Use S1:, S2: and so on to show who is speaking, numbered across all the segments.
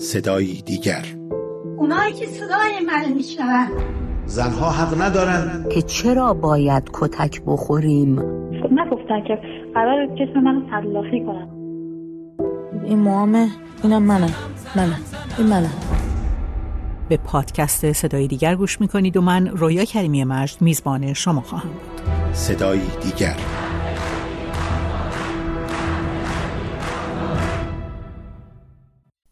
S1: صدایی دیگر.
S2: اونایی که صدای من میشنون.
S3: زنها حق ندارن
S4: که چرا باید کتک بخوریم؟
S5: نگفتن که قرار جسم من تلافی کنن.
S6: این موامه اینم منم منم این منم
S7: به پادکست صدای دیگر گوش می‌کنید و من رویا کریمی مجد میزبان شما خواهم بود.
S1: صدایی دیگر.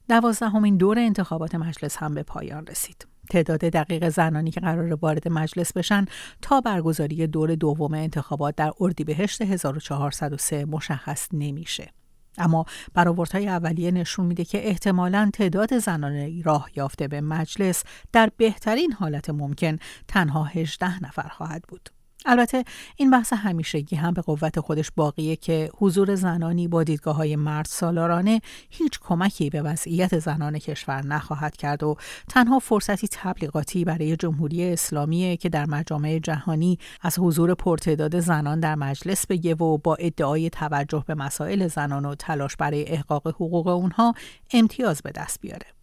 S7: دوازدهمین دور انتخابات مجلس هم به پایان رسید. تعداد دقیق زنانی که قرار وارد مجلس بشن تا برگزاری دور دوم انتخابات در اردیبهشت 1403 مشخص نمیشه. اما برآوردهای اولیه نشون میده که احتمالا تعداد زنان راه یافته به مجلس در بهترین حالت ممکن تنها 18 نفر خواهد بود. البته این بحث همیشگی هم به قوت خودش باقیه که حضور زنانی با دیدگاه های مرد سالارانه هیچ کمکی به وضعیت زنان کشور نخواهد کرد و تنها فرصتی تبلیغاتی برای جمهوری اسلامی که در مجامع جهانی از حضور پرتعداد زنان در مجلس بگه و با ادعای توجه به مسائل زنان و تلاش برای احقاق حقوق اونها امتیاز به دست بیاره.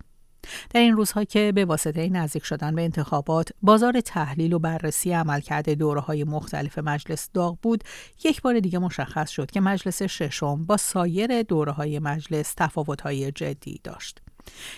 S7: در این روزها که به واسطه نزدیک شدن به انتخابات بازار تحلیل و بررسی عملکرد دوره های مختلف مجلس داغ بود یک بار دیگه مشخص شد که مجلس ششم با سایر دوره های مجلس تفاوت های جدی داشت.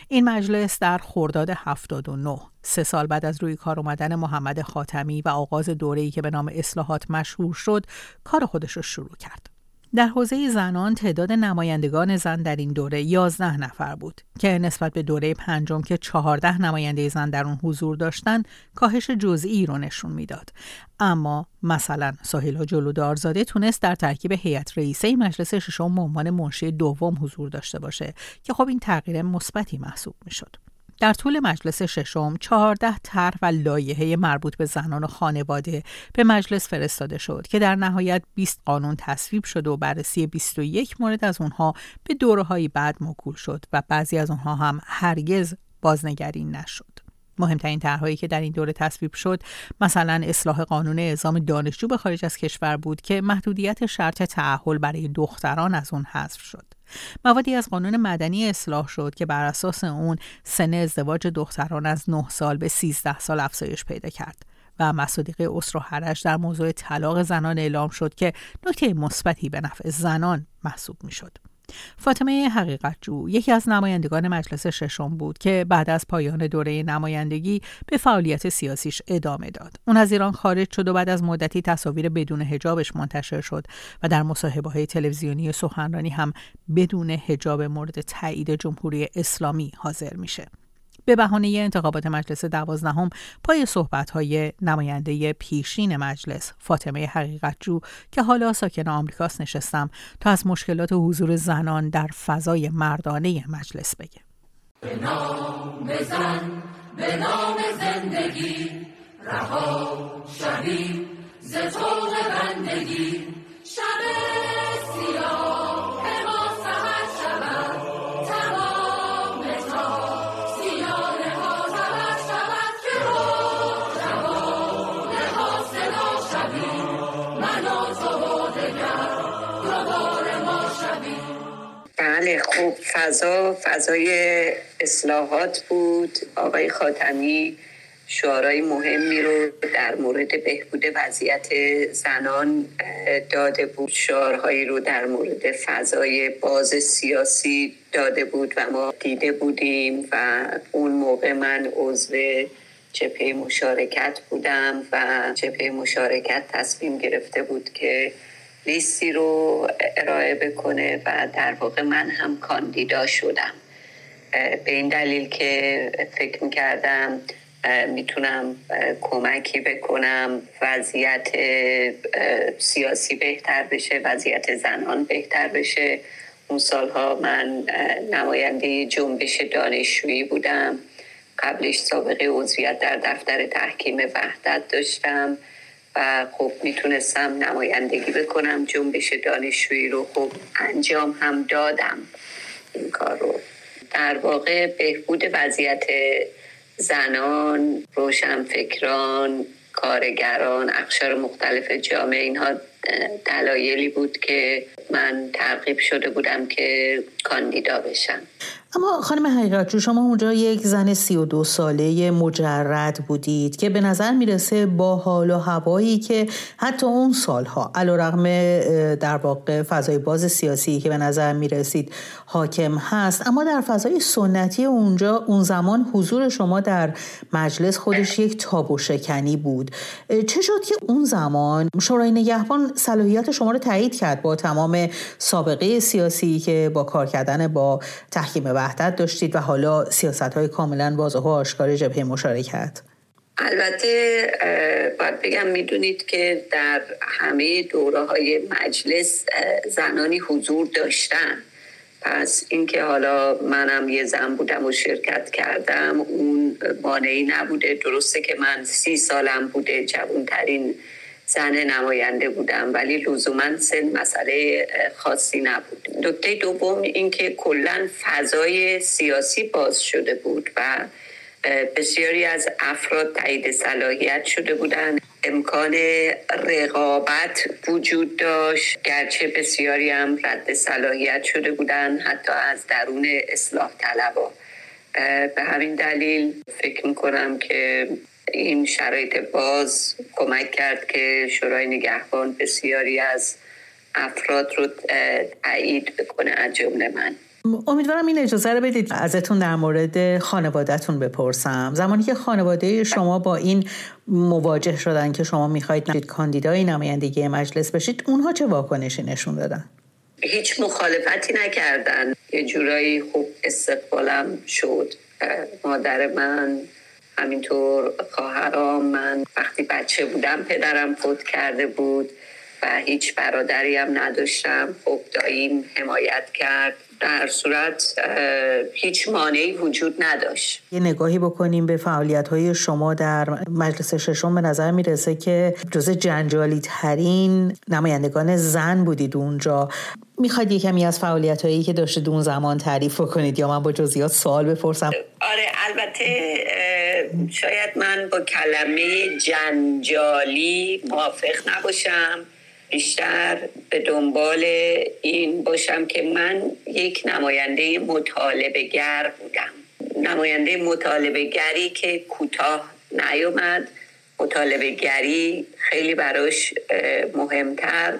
S7: این مجلس در خرداد 79 سه سال بعد از روی کار اومدن محمد خاتمی و آغاز دوره‌ای که به نام اصلاحات مشهور شد کار خودش رو شروع کرد. در حوزه زنان تعداد نمایندگان زن در این دوره 11 نفر بود که نسبت به دوره پنجم که 14 نماینده زن در اون حضور داشتن کاهش جزئی رو نشون می‌داد. اما مثلا ساحل جلودارزاده تونست در ترکیب هیئت رئیسه مجلس ششم به عنوان منشی دوم حضور داشته باشه که خب این تغییر مثبتی محسوب می‌شد. در طول مجلس ششم چهارده طرح و لایحه مربوط به زنان و خانواده به مجلس فرستاده شد که در نهایت 20 قانون تصویب شد و بررسی 21 مورد از اونها به دوره های بعد موکول شد و بعضی از اونها هم هرگز بازنگری نشد. مهمترین طرحهایی که در این دوره تصویب شد مثلا اصلاح قانون اعزام دانشجو به خارج از کشور بود که محدودیت شرط تعهل برای دختران از اون حذف شد موادی از قانون مدنی اصلاح شد که بر اساس اون سن ازدواج دختران از 9 سال به 13 سال افزایش پیدا کرد و مصادیق اسر و حرج در موضوع طلاق زنان اعلام شد که نکته مثبتی به نفع زنان محسوب می شد. فاطمه حقیقت جو یکی از نمایندگان مجلس ششم بود که بعد از پایان دوره نمایندگی به فعالیت سیاسیش ادامه داد. اون از ایران خارج شد و بعد از مدتی تصاویر بدون هجابش منتشر شد و در مصاحبه های تلویزیونی سخنرانی هم بدون هجاب مورد تایید جمهوری اسلامی حاضر میشه. به بهانه انتخابات مجلس دوازدهم پای های نماینده پیشین مجلس فاطمه حقیقتجو که حالا ساکن آمریکاست نشستم تا از مشکلات حضور زنان در فضای مردانه مجلس بگه.
S8: به نام زن به نام زندگی رها شویم ز بندگی شب سیاه.
S9: خوب فضا فضای اصلاحات بود. آقای خاتمی شعارهای مهمی رو در مورد بهبود وضعیت زنان داده بود. شعارهایی رو در مورد فضای باز سیاسی داده بود و ما دیده بودیم و اون موقع من عضو جبهه مشارکت بودم و جبهه مشارکت تصمیم گرفته بود که لیستی رو ارائه بکنه و در واقع من هم کاندیدا شدم. به این دلیل که فکر می‌کردم می‌تونم کمکی بکنم وضعیت سیاسی بهتر بشه وضعیت زنان بهتر بشه. اون سالها من نماینده جنبش دانشجویی بودم. قبلش سابقه عضویت در دفتر تحکیم وحدت داشتم. و خب می‌تونستم نمایندگی بکنم جنبش دانشجویی رو خب انجام هم دادم. این کار رو. در واقع بهبود وضعیت زنان روشنفکران کارگران اقشار مختلف جامعه اینها دلایلی بود که من ترغیب شده بودم که کاندیدا بشم.
S10: اما خانم حقیقت شما اونجا یک زن سی و دو ساله مجرد بودید که به نظر می‌رسه با حال و هوایی که حتی اون سالها علا رقم در واقع فضای باز سیاسی که به نظر می‌رسید حاکم هست اما در فضای سنتی اونجا اون زمان حضور شما در مجلس خودش یک تابو شکنی بود. چه شد که اون زمان شورای نگهبان صلاحیت شما رو تایید کرد با تمام سابقه سیاسی که با کار کردن با تحکیم وحدت داشتید و حالا سیاست های کاملا واضح و آشکار جبهه مشارکت.
S9: البته باید بگم می‌دونید که در همه دوره های مجلس زنانی حضور داشتن. پس اینکه حالا منم یه زن بودم و شرکت کردم اون مانعی نبوده. درسته که من سی سالم بوده جوانترین زن نماینده بودم ولی لزوما سن مسئله خاصی نبود. نکته دوم اینکه کلا فضای سیاسی باز شده بود و بسیاری از افراد تایید صلاحیت شده بودند. امکان رقابت وجود داشت. گرچه بسیاری هم رد صلاحیت شده بودند حتی از درون اصلاح طلبا. به همین دلیل فکر می‌کنم که این شرایط باز کمک کرد که شورای نگهبان بسیاری از افراد رو تایید بکنه از جمله من.
S10: امیدوارم این اجازه رو بدید ازتون در مورد خانوادهتون بپرسم. زمانی که خانواده شما با این مواجه شدن که شما می‌خواید کاندیدای نمایندگی مجلس بشید اونها چه واکنشی نشون دادن؟
S9: هیچ مخالفتی نکردن. یه جورایی خوب استقبالم شد. مادر من همینطور خواهرام من وقتی بچه بودم پدرم فوت کرده بود و هیچ برادری هم نداشتم. خب داییم حمایت کرد. در صورت هیچ مانعی وجود نداشت.
S10: یه نگاهی بکنیم به فعالیت های شما در مجلس ششم. به نظر می‌رسه که جز جنجالی ترین نمایندگان زن بودید اونجا. می‌خواد یه کمی از فعالیت هایی که داشته اون زمان تعریف کنید یا من با جزئیات سوال بپرسم؟
S9: آره البته شاید من با کلمه جنجالی موافق نباشم. بیشتر به دنبال این باشم که من یک نماینده مطالبه گر بودم. نماینده مطالبه گری که کوتاه نیومد مطالبه گری خیلی براش مهمتر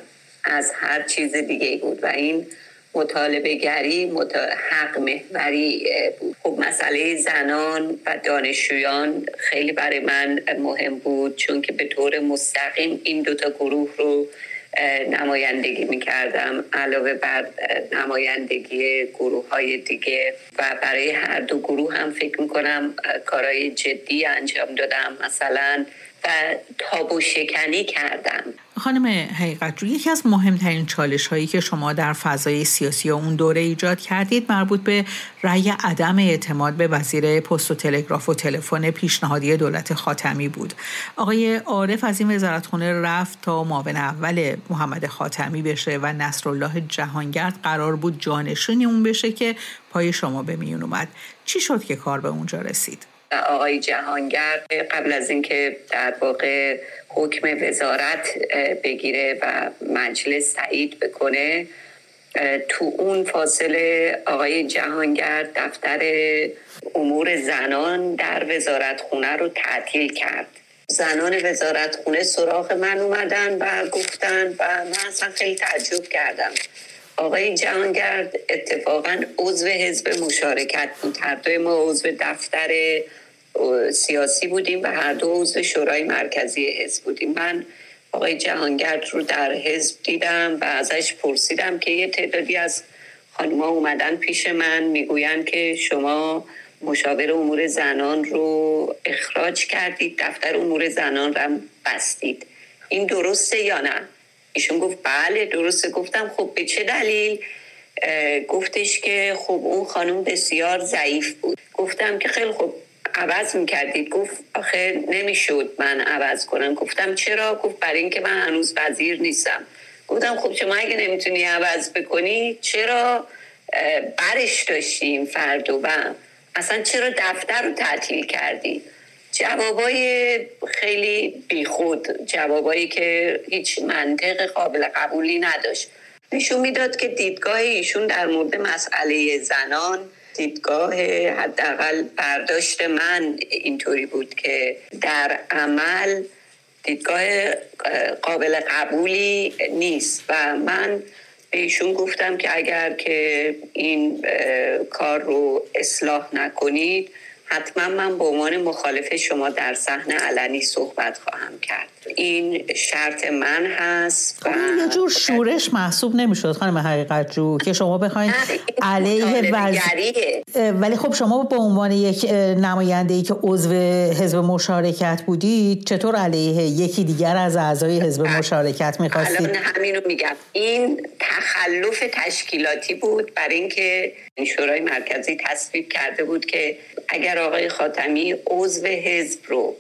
S9: از هر چیز دیگه بود و این مطالبه گری حق محوری بود. خب مسئله زنان و دانشجویان خیلی برای من مهم بود چون که به طور مستقیم این دوتا گروه رو نمایندگی می‌کردم. علاوه بر نمایندگی گروه های دیگه و برای هر دو گروه هم فکر می‌کنم کارهای جدی انجام دادم. مثلا تابو شکنی کردم.
S7: خانم حقیقت یکی از مهمترین چالش هایی که شما در فضای سیاسی اون دوره ایجاد کردید مربوط به رأی عدم اعتماد به وزیر پست و تلگراف و تلفن پیشنهادی دولت خاتمی بود. آقای عارف از این وزارتخونه رفت تا معاون اول محمد خاتمی بشه و نصرالله جهانگرد قرار بود جانشونی اون بشه که پای شما به میون اومد. چی شد که کار به اونجا رسید؟
S9: آقای جهانگرد قبل از اینکه در واقع حکم وزارت بگیره و مجلس تایید بکنه تو اون فاصله آقای جهانگرد دفتر امور زنان در وزارت خونه رو تعطیل کرد. زنان وزارت خونه سراغ من اومدن و گفتن و من اصلا خیلی تعجب کردم. آقای جهانگرد اتفاقا عضو حزب مشارکت بود. هر دوی ما عضو دفتر سیاسی بودیم و هر دو عضو شورای مرکزی حزب بودیم. من آقای جهانگرد رو در حزب دیدم و ازش پرسیدم که یه تعدادی از خانمها اومدن پیش من می‌گویند که شما مشاور امور زنان رو اخراج کردید دفتر امور زنان رو بستید. این درسته یا نه؟ ایشون گفت بله درسته. گفتم خب به چه دلیل؟ گفتش که خب اون خانم بسیار ضعیف بود. گفتم که خیلی خب عوض می‌کردید. گفت آخه نمی‌شد من عوض کنم. گفتم چرا؟ گفت برای اینکه من هنوز وزیر نیستم. گفتم خب شما اگه نمی‌تونی عوض بکنی چرا؟ برش داشتیم فردو و اصلا چرا دفتر رو تعطیل کردی؟ جوابای خیلی بیخود جوابایی که هیچ منطق قابل قبولی نداشت. نشون می‌داد که دیدگاه ایشون در مورد مسئله زنان دیدگاه حداقل برداشت من اینطوری بود که در عمل دیدگاه قابل قبولی نیست. و من به ایشون گفتم که اگر که این کار رو اصلاح نکنید حتما من به عنوان مخالف شما در صحنه علنی صحبت خواهم کرد. این شرط من هست
S10: و یه جور شورش محسوب نمی‌شد خانم حقیقت جو که شما بخواید علیه وضعیت ولی خب شما به عنوان یک نماینده ای که عضو حزب مشارکت بودید چطور علیه یکی دیگر از اعضای حزب مشارکت می‌خواستید؟
S9: الان همین رو میگم. این تخلف تشکیلاتی بود برای اینکه شورای مرکزی تصویب کرده بود که اگر آقای خاتمی عضو حزب رو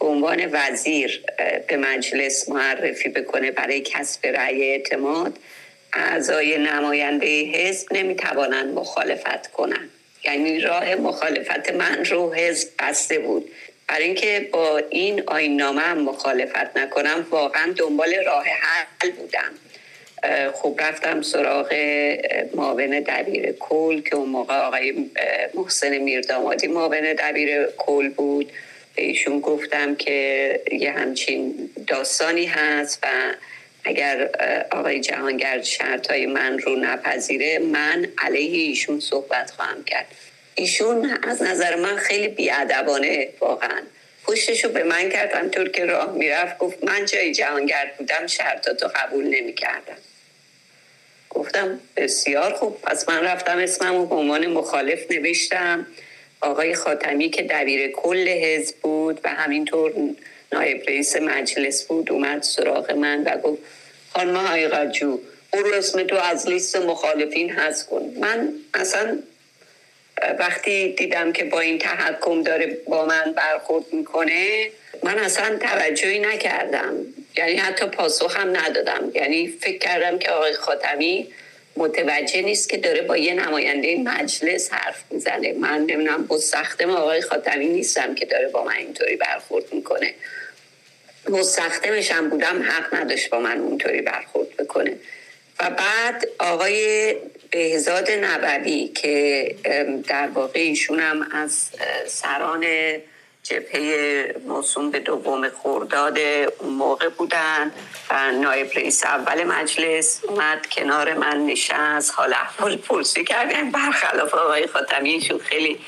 S9: به عنوان وزیر به مجلس معرفی بکنه برای کسب رأی اعتماد اعضای نماینده حزب نمی‌توانند مخالفت کنند. یعنی راه مخالفت من رو حزب بسته بود. برای اینکه با این آینامه هم مخالفت نکنم واقعا دنبال راه حل بودم. خب رفتم سراغ معاون دبیر کل که اون موقع آقای محسن میردامادی معاون دبیر کل بود. به ایشون گفتم که یه همچین داستانی هست و اگر آقای جهانگرد شرط های من رو نپذیره من علیه ایشون صحبت خواهم کرد. ایشون از نظر من خیلی بیادبانه واقعا. پشتش رو به من کرد همطور که راه می‌رفت گفت من جای جهانگرد بودم شرطاتو قبول نمی کردم گفتم بسیار خوب پس من رفتم اسمم رو به عنوان مخالف نوشتم. آقای خاتمی که دبیر کل حزب بود و همینطور نایب رئیس مجلس بود اومد سراغ من و گفت خانم حقیقت جو برو اسم تو از لیست مخالفین هست کن. من اصلا وقتی دیدم که با این تحکم داره با من برخورد می‌کنه من اصلا توجهی نکردم. یعنی حتی پاسخ هم ندادم. یعنی فکر کردم که آقای خاتمی متوجه نیست که داره با یه نماینده مجلس حرف می‌زنه. من نمی‌دونم مستخدم آقای خاتمی نیستم که داره با من اینطوری برخورد می‌کنه. مستخدمش هم بودم حق نداشت با من اونطوری برخورد بکنه. و بعد آقای بهزاد نبوی که در واقع ایشون هم از سران جبهه موسوم به دوم خورداد اون موقع بودن و نایب رئیس اول مجلس اومد کنار من نشست. حال احوال پرسی کردن برخلاف آقای خاتمی خیلی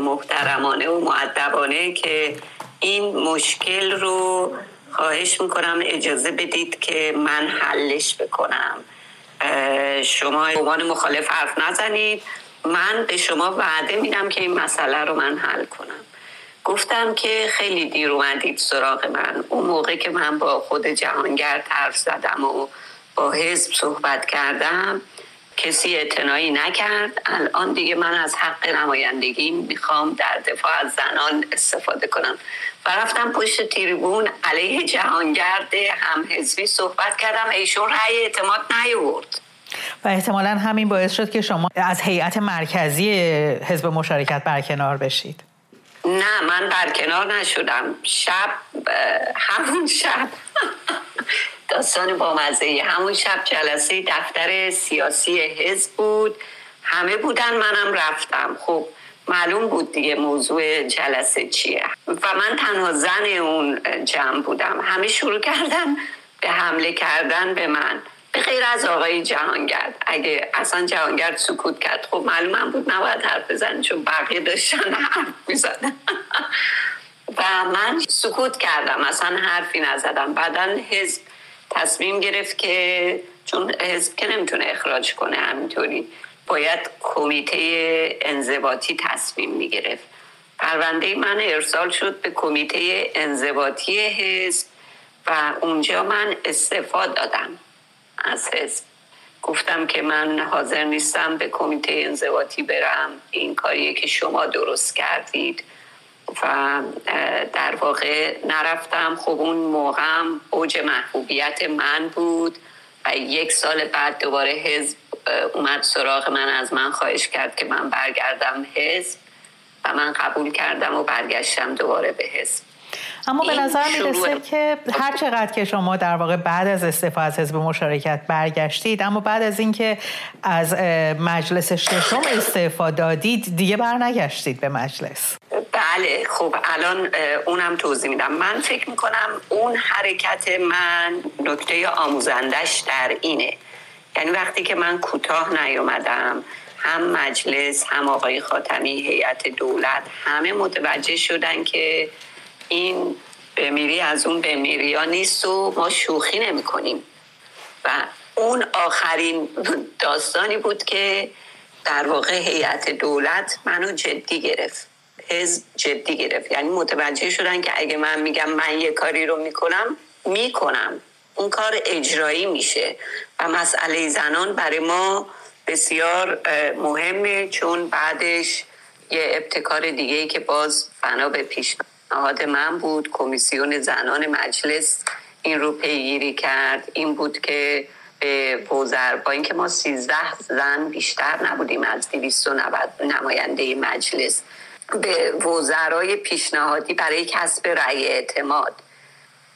S9: محترمانه و معدبانه که این مشکل رو خواهش می‌کنم اجازه بدید که من حلش بکنم. شما عنوان مخالف حرف نزنید. من به شما وعده میدم که این مسئله رو من حل کنم. گفتم که خیلی دیر اومدید سراغ من. اون موقع که من با خود جهانگرد حرف زدم و با حزب صحبت کردم کسی اعتنایی نکرد. الان دیگه من از حق نمایندگی می‌خوام در دفاع از زنان استفاده کنم. و رفتم پشت تریبون علیه جهانگرد هم حزبی صحبت کردم. ایشون رأی اعتماد نیورد
S10: و احتمالا همین باعث شد که شما از هیئت مرکزی حزب مشارکت برکنار بشید.
S9: نه من برکنار نشدم. شب همون شب. داستان با مزه همون شب جلسه دفتر سیاسی حزب بود. همه بودن منم رفتم. خب معلوم بود دیگه موضوع جلسه چیه. و من تنها زن اون جمع بودم. همه شروع کردن به حمله کردن به من. به غیر از آقای جهانگرد. اگه اصلا جهانگرد سکوت کرد خب معلوم بود نباید حرف بزنه چون بقیه داشتن حرف می‌زدن. و من سکوت کردم اصلا حرفی نزدم. بعدا حزب تصمیم گرفت که چون حزب که نمی‌تونه اخراج کنه همینطوری باید کمیته انضباطی تصمیم می‌گرفت. پرونده من ارسال شد به کمیته انضباطی حزب و اونجا من استفاده دادم. از حزب. گفتم که من حاضر نیستم به کمیته انضباطی برم. این کاریه که شما درست کردید. و در واقع نرفتم. خب اون موقعم اوج محبوبیت من بود و یک سال بعد دوباره حزب اومد سراغ من. از من خواهش کرد که من برگردم حزب و من قبول کردم و برگشتم دوباره به حزب.
S10: اما به نظر می‌رسه که هر چقدر که شما در واقع بعد از استعفا از حزب مشارکت برگشتید اما بعد از اینکه از مجلس ششم استعفا دادید دیگه برنگشتید به مجلس.
S9: بله خب الان اونم توضیح میدم. من فکر می‌کنم اون حرکت من نکته آموزندش در اینه. یعنی وقتی که من کوتاه نیومدم هم مجلس هم آقای خاتمی هیئت دولت همه متوجه شدن که این بمیری از اون بمیری ها نیست و ما شوخی نمی کنیم. و اون آخرین داستانی بود که در واقع هیئت دولت منو جدی گرفت. حزب جدی گرفت. یعنی متوجه شدن که اگه من میگم من یه کاری رو می‌کنم می‌کنم. اون کار اجرایی میشه. و مسئله زنان برای ما بسیار مهمه چون بعدش یه ابتکار دیگه ای که باز بنا به پیشنهاد من بود کمیسیون زنان مجلس این رو پیگیری کرد. این بود که به وزر با اینکه ما سیزده زن بیشتر نبودیم از 290 نماینده مجلس. به وزرای پیشنهادی برای کسب رأی اعتماد.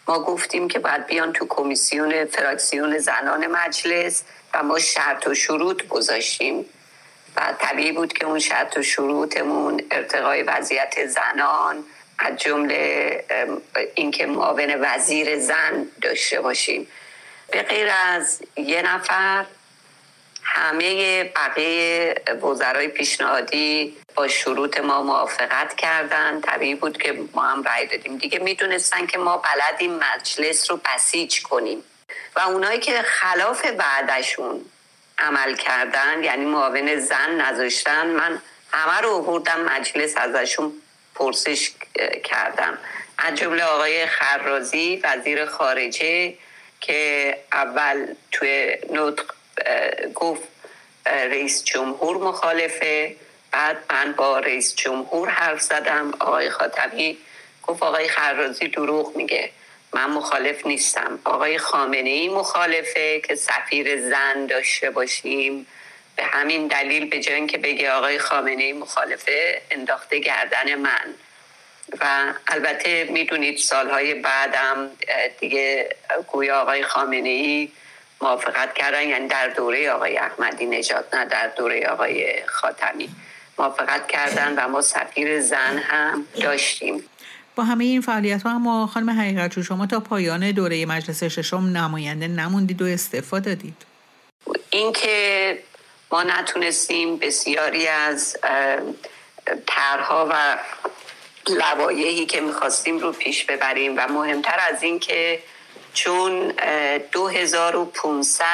S9: ما گفتیم که باید بیان تو کمیسیون فراکسیون زنان مجلس و ما شرط و شروط گذاشتیم. و طبیعی بود که اون شرط و شروطمون ارتقای وضعیت زنان از جمله اینکه معاون وزیر زن داشته باشیم. به غیر از یه نفر همه بقیه وزرای پیشنهادی با شروط ما موافقت کردن. طبیعی بود که ما هم رأی دادیم. دیگه می‌دونستن که ما بلدیم مجلس رو بسیج کنیم. و اونایی که خلاف بعدشون عمل کردن یعنی معاون زن نذاشتن من همه رو بردم مجلس ازشون پرسش کردم. از جمله آقای خرازی وزیر خارجه که اول توی نطق گفت رئیس جمهور مخالفه. بعد من با رئیس جمهور حرف زدم. آقای خاتمی گفت آقای خرازی دروغ میگه. من مخالف نیستم. آقای خامنه ای مخالفه که سفیر زن داشته باشیم. به همین دلیل به جای که بگه آقای خامنه مخالفه انداخته گردن من. و البته می‌دونید سالهای بعدم دیگه گویا آقای خامنه ای موافقت کردن یعنی در دوره آقای احمدی نجات نه در دوره آقای خاتمی. موافقت کردن و ما سفیر زن هم داشتیم.
S10: با همه این فعالیت ها اما خانم حقیقت شما تا پایان دوره مجلس ششم نماینده نموندید و استعفا دادید.
S9: اینکه ما نتونستیم بسیاری از طرحها و لوایحی که می‌خواستیم رو پیش ببریم و مهمتر از این که چون 2500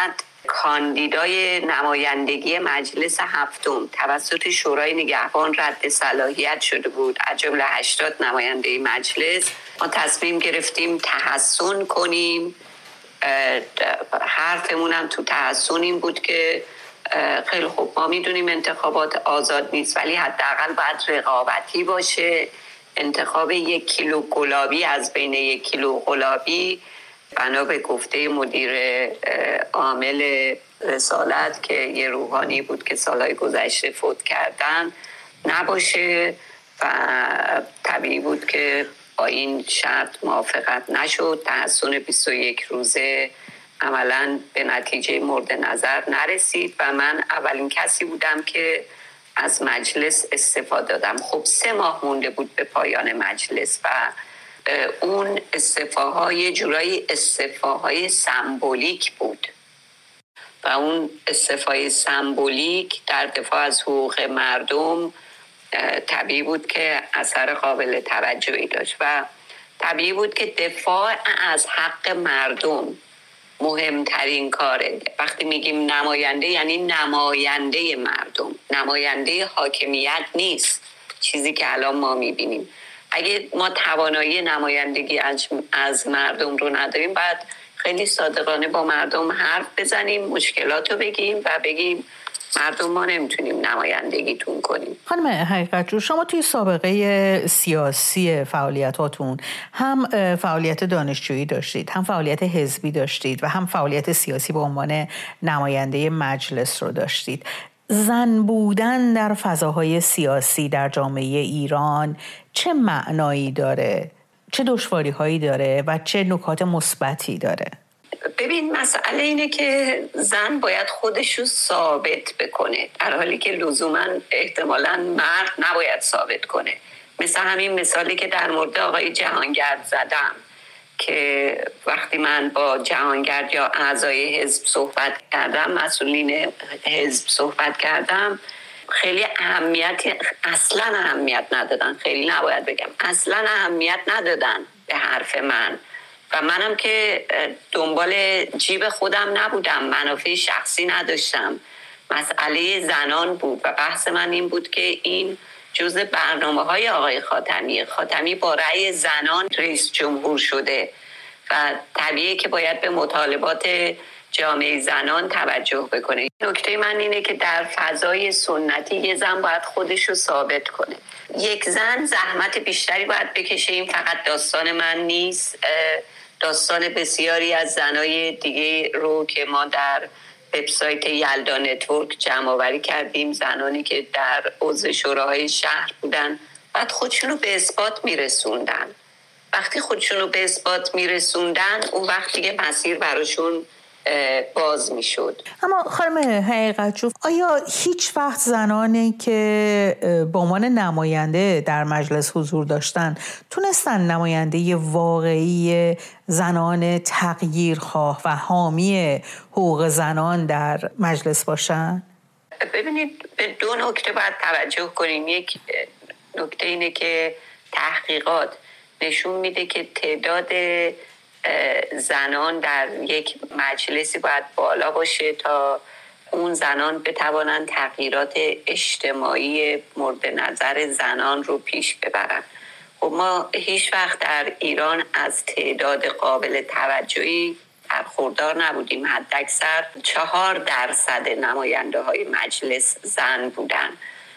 S9: کاندیدای نمایندگی مجلس هفتم توسط شورای نگهبان رد صلاحیت شده بود از جمله 80 نماینده مجلس ما تصمیم گرفتیم تحسن کنیم. حرفمون هم تو تحسن این بود که خیلی خوب. ما می‌دونیم انتخابات آزاد نیست ولی حداقل باید رقابتی باشه. انتخاب یک کیلو گلابی از بین یک کیلو گلابی بنا به گفته مدیر عامل رسالت که یه روحانی بود که سالهای گذشته فوت کردن نباشه و طبیعی بود که با این شرط موافقت نشد. تحسن 21 روزه عملا به نتیجه مورد نظر نرسید و من اولین کسی بودم که از مجلس استفاده دادم. خب سه ماه مونده بود به پایان مجلس و اون استفاهای جورایی استفاهای سمبولیک بود. و اون استفای سمبولیک در دفاع از حقوق مردم طبیعی بود که اثر قابل توجهی داشت و طبیعی بود که دفاع از حق مردم مهمترین کاره. وقتی میگیم نماینده یعنی نماینده مردم. نماینده حاکمیت نیست. چیزی که الان ما می‌بینیم. اگه ما توانایی نمایندگی از مردم رو نداریم بعد خیلی صادقانه با مردم حرف بزنیم مشکلات رو بگیم و بگیم مردم ما نمی‌تونیم نمایندگیتون کنیم.
S10: خانم حقیقت جو شما توی سابقه سیاسی فعالیتاتون هم فعالیت دانشجویی داشتید هم فعالیت حزبی داشتید و هم فعالیت سیاسی به عنوان نماینده مجلس رو داشتید. زن بودن در فضاهای سیاسی در جامعه ایران چه معنایی داره؟ چه دشواری هایی داره و چه نکات مثبتی داره؟
S9: ببین مسئله اینه که زن باید خودشو ثابت بکنه در حالی که لزوما احتمالا مرد نباید ثابت کنه. مثل همین مثالی که در مورد آقای جهانگرد زدم که وقتی من با جهانگرد یا اعضای حزب صحبت کردم مسئولین حزب صحبت کردم خیلی اهمیت اصلا اهمیت ندادن. خیلی نباید بگم اصلا اهمیت ندادن به حرف من. و منم که دنبال جیب خودم نبودم. منافع شخصی نداشتم. مسئله زنان بود و بحث من این بود که این جز برنامه های آقای خاتمی. خاتمی با رأی زنان رئیس جمهور شده و طبیعه که باید به مطالبات جامعه زنان توجه بکنه. نکته من اینه که در فضای سنتی یه زن باید خودش رو ثابت کنه. یک زن زحمت بیشتری باید بکشه. این فقط داستان من نیست. داستان بسیاری از زنای دیگه رو که ما در وبسایت یلدا نتورک جمع آوری کردیم. زنانی که در عضو شوراهای شهر بودن. بعد خودشون رو به اثبات میرسوندن. وقتی خودشون رو به اثبات میرسوندن اون وقتی که مسیر براشون باز می‌شد
S10: اما خانم حقیقت آیا هیچ وقت زنانی که به عنوان نماینده در مجلس حضور داشتن تونستن نماینده واقعی زنان تغییرخواه و حامی حقوق زنان در مجلس باشن؟
S9: ببینید به دو نکته باید توجه کنیم یک نکته اینه که تحقیقات نشون میده که تعداد زنان در یک مجلسی باید بالا باشه تا اون زنان بتوانند تغییرات اجتماعی مورد نظر زنان رو پیش ببرن. خب ما هیچ وقت در ایران از تعداد قابل توجهی برخوردار نبودیم. حد اکثر چهار درصد نماینده های مجلس زن بودن.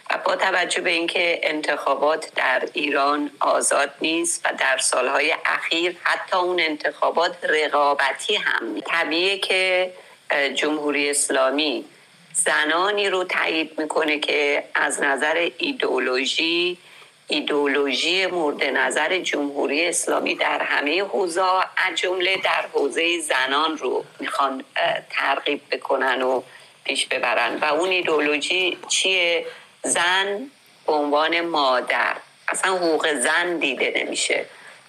S9: و با توجه به اینکه انتخابات در ایران آزاد نیست و در سالهای اخیر حتی اون انتخابات رقابتی هم طبیعه که جمهوری اسلامی زنانی رو تایید می‌کنه که از نظر ایدئولوژی ایدئولوژی مورد نظر جمهوری اسلامی در همه حوزه از جمله در حوزه زنان رو می‌خوان ترغیب بکنن و پیش ببرن. و اون ایدئولوژی چیه؟ زن به عنوان مادر. اصلا حقوق زن دیده نمیشه.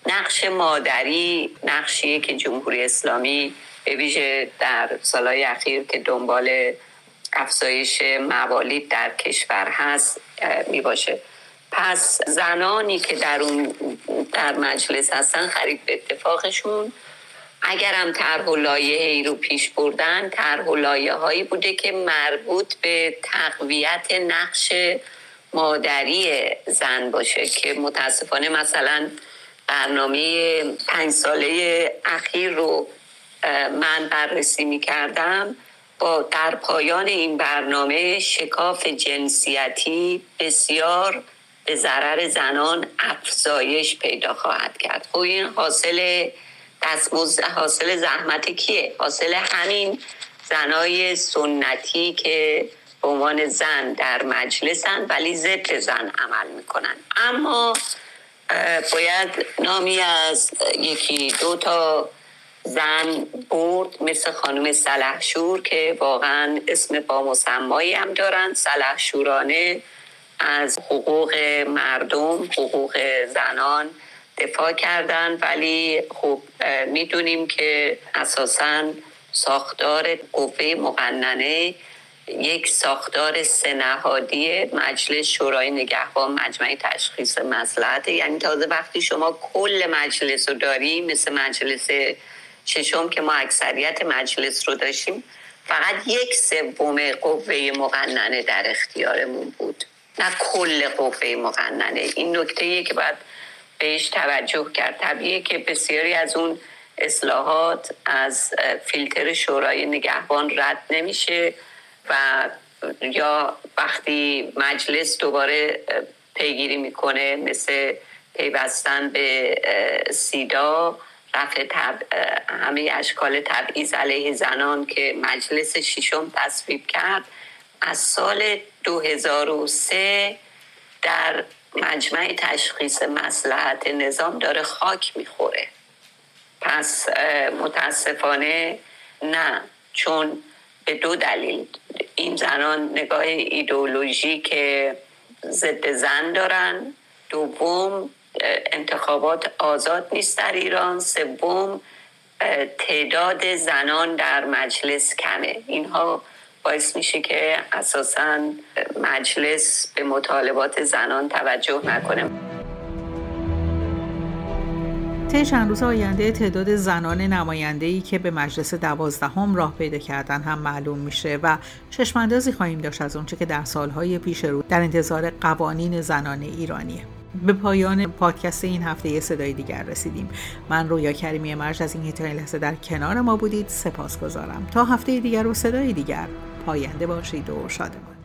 S9: نقش مادری نقشیه که جمهوری اسلامی به ویژه در سالهای اخیر که دنبال افزایش موالید در کشور هست می باشه پس زنانی که در اون در مجلس هستن خرید به اتفاقشون اگر هم طرح و لایحه رو پیش بردن طرح و لایه هایی بوده که مربوط به تقویت نقش مادری زن باشه که متاسفانه مثلا برنامه پنج ساله اخیر رو من بررسی می کردم با در پایان این برنامه شکاف جنسیتی بسیار به ضرر زنان افزایش پیدا خواهد کرد. خب این حاصل دستمزد حاصل زحمت کیه؟ حاصل همین زنای سنتی که به عنوان زن در مجلسن ولی ضد زن عمل می‌کنن. اما باید نامی از یکی دو تا زن برد مثل خانم سلحشور که واقعا اسم با مسمایی هم دارن. سلحشورانه از حقوق مردم حقوق زنان دفاع کردن ولی خب می‌دونیم که اساسا ساختار قوه مقننه یک ساختار سنهادی مجلس شورای نگهبان مجمع تشخیص مسلحت یعنی تازه وقتی شما کل مجلس رو داری مثل مجلس ششم که ما اکثریت مجلس رو داشتیم فقط یک سوم قوه مقننه در اختیارمون بود. نه کل قوه مقننه. این نکته که باید بهش توجه کرد. طبیعه که بسیاری از اون اصلاحات از فیلتر شورای نگهبان رد نمیشه و یا وقتی مجلس دوباره پیگیری می‌کنه مثل پیوستن به سیدا رفع تب... همه اشکال تبعیض علیه زنان که مجلس ششم تصویب کرد از سال 2003 در مجمع تشخیص مسلحت نظام داره خاک می‌خوره. پس متاسفانه نه چون به دو دلیل. این زنان نگاه ایدئولوژی که ضد زن دارن. دوم انتخابات آزاد نیست در ایران. سوم تعداد زنان در مجلس کمه. اینها باعث میشه که اساسا مجلس به مطالبات زنان توجه نکنه.
S7: طی چند روز آینده تعداد زنان نماینده ای که به مجلس دوازدهم راه پیدا کردن هم معلوم میشه و چشماندازی خواهیم داشت از اونچه که در سالهای پیش رو در انتظار قوانین زنان ایرانیه. به پایان پادکست این هفته صدای دیگر رسیدیم. من رویا کریمی مرج از این که لحظه در کنار ما بودید. سپاس گذارم تا هفته دیگر و صدای دیگر. پاینده باشید و شادمان.